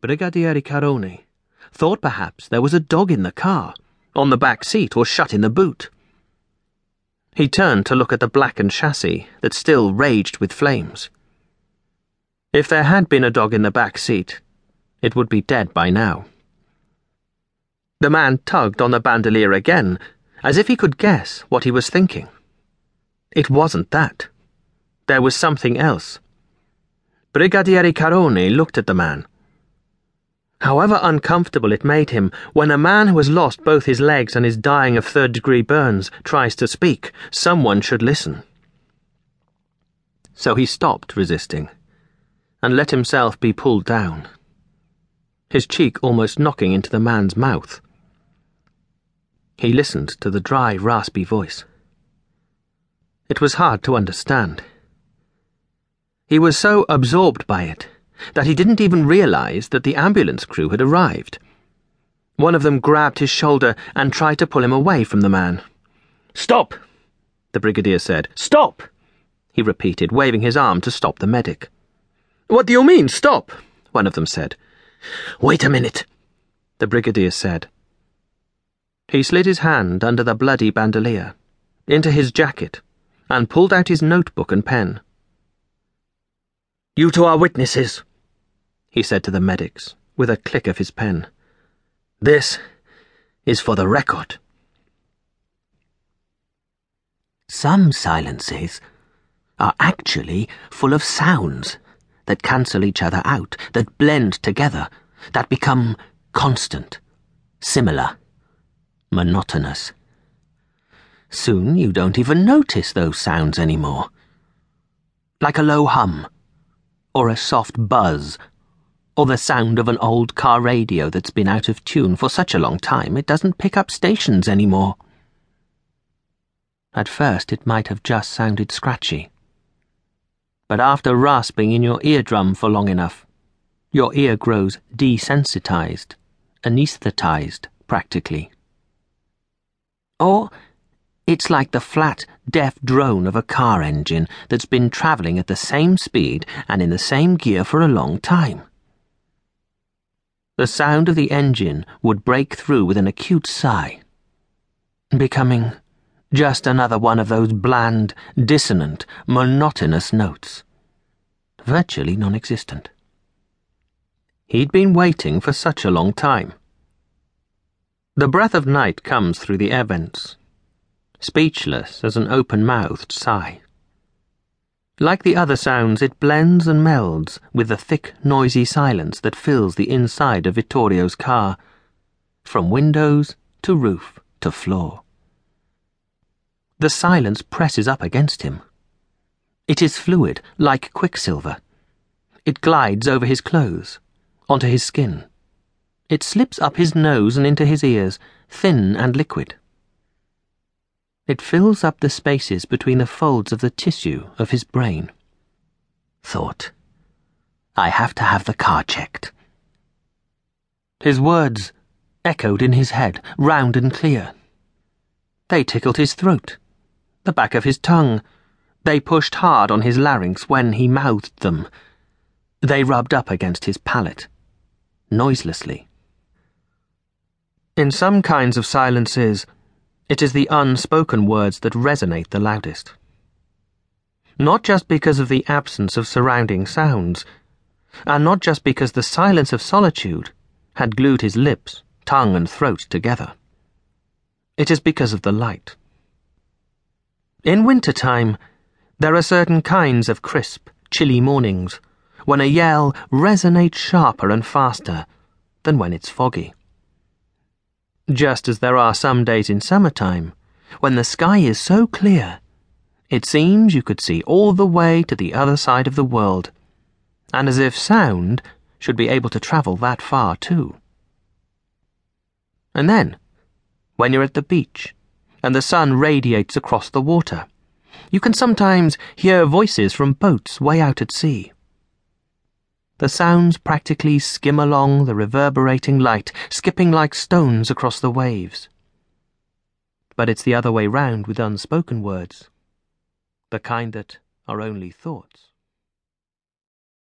Brigadier Carone thought perhaps there was a dog in the car, on the back seat or shut in the boot. He turned to look at the blackened chassis that still raged with flames. If there had been a dog in the back seat, it would be dead by now. The man tugged on the bandolier again, as if he could guess what he was thinking. It wasn't that. There was something else. Brigadier Carone looked at the man. However uncomfortable it made him when a man who has lost both his legs and is dying of third degree burns tries to speak, someone should listen. So he stopped resisting and let himself be pulled down, his cheek almost knocking into the man's mouth. He listened to the dry, raspy voice. It was hard to understand. He was so absorbed by it that he didn't even realize that the ambulance crew had arrived. One of them grabbed his shoulder and tried to pull him away from the man. Stop! the brigadier said. Stop! he repeated, waving his arm to stop the medic. What do you mean, stop? one of them said. Wait a minute, the brigadier said. He slid his hand under the bloody bandolier, into his jacket, and pulled out his notebook and pen. You two are witnesses, he said to the medics, with a click of his pen. This is for the record. Some silences are actually full of sounds that cancel each other out, that blend together, that become constant, similar, monotonous. Soon you don't even notice those sounds anymore. Like a low hum or a soft buzz, or the sound of an old car radio that's been out of tune for such a long time it doesn't pick up stations anymore. At first it might have just sounded scratchy. But after rasping in your eardrum for long enough, your ear grows desensitized, anesthetized, practically. Or it's like the flat, deaf drone of a car engine that's been travelling at the same speed and in the same gear for a long time. The sound of the engine would break through with an acute sigh, becoming just another one of those bland, dissonant, monotonous notes, virtually non existent. He'd been waiting for such a long time. The breath of night comes through the air vents speechless as an open mouthed sigh. Like the other sounds, it blends and melds with the thick, noisy silence that fills the inside of Vittorio's car, from windows to roof to floor. The silence presses up against him. It is fluid, like quicksilver. It glides over his clothes, onto his skin. It slips up his nose and into his ears, thin and liquid. It fills up the spaces between the folds of the tissue of his brain. Thought, I have to have the car checked. His words echoed in his head, round and clear. They tickled his throat, the back of his tongue. They pushed hard on his larynx when he mouthed them. They rubbed up against his palate, noiselessly. In some kinds of silences, it is the unspoken words that resonate the loudest. Not just because of the absence of surrounding sounds, and not just because the silence of solitude had glued his lips, tongue, and throat together. It is because of the light. In winter time, there are certain kinds of crisp, chilly mornings when a yell resonates sharper and faster than when it's foggy just as there are some days in summertime when the sky is so clear it seems you could see all the way to the other side of the world, and as if sound should be able to travel that far too. And then, when you're at the beach and the sun radiates across the water, you can sometimes hear voices from boats way out at sea. The sounds practically skim along the reverberating light, skipping like stones across the waves. But it's the other way round with unspoken words, the kind that are only thoughts.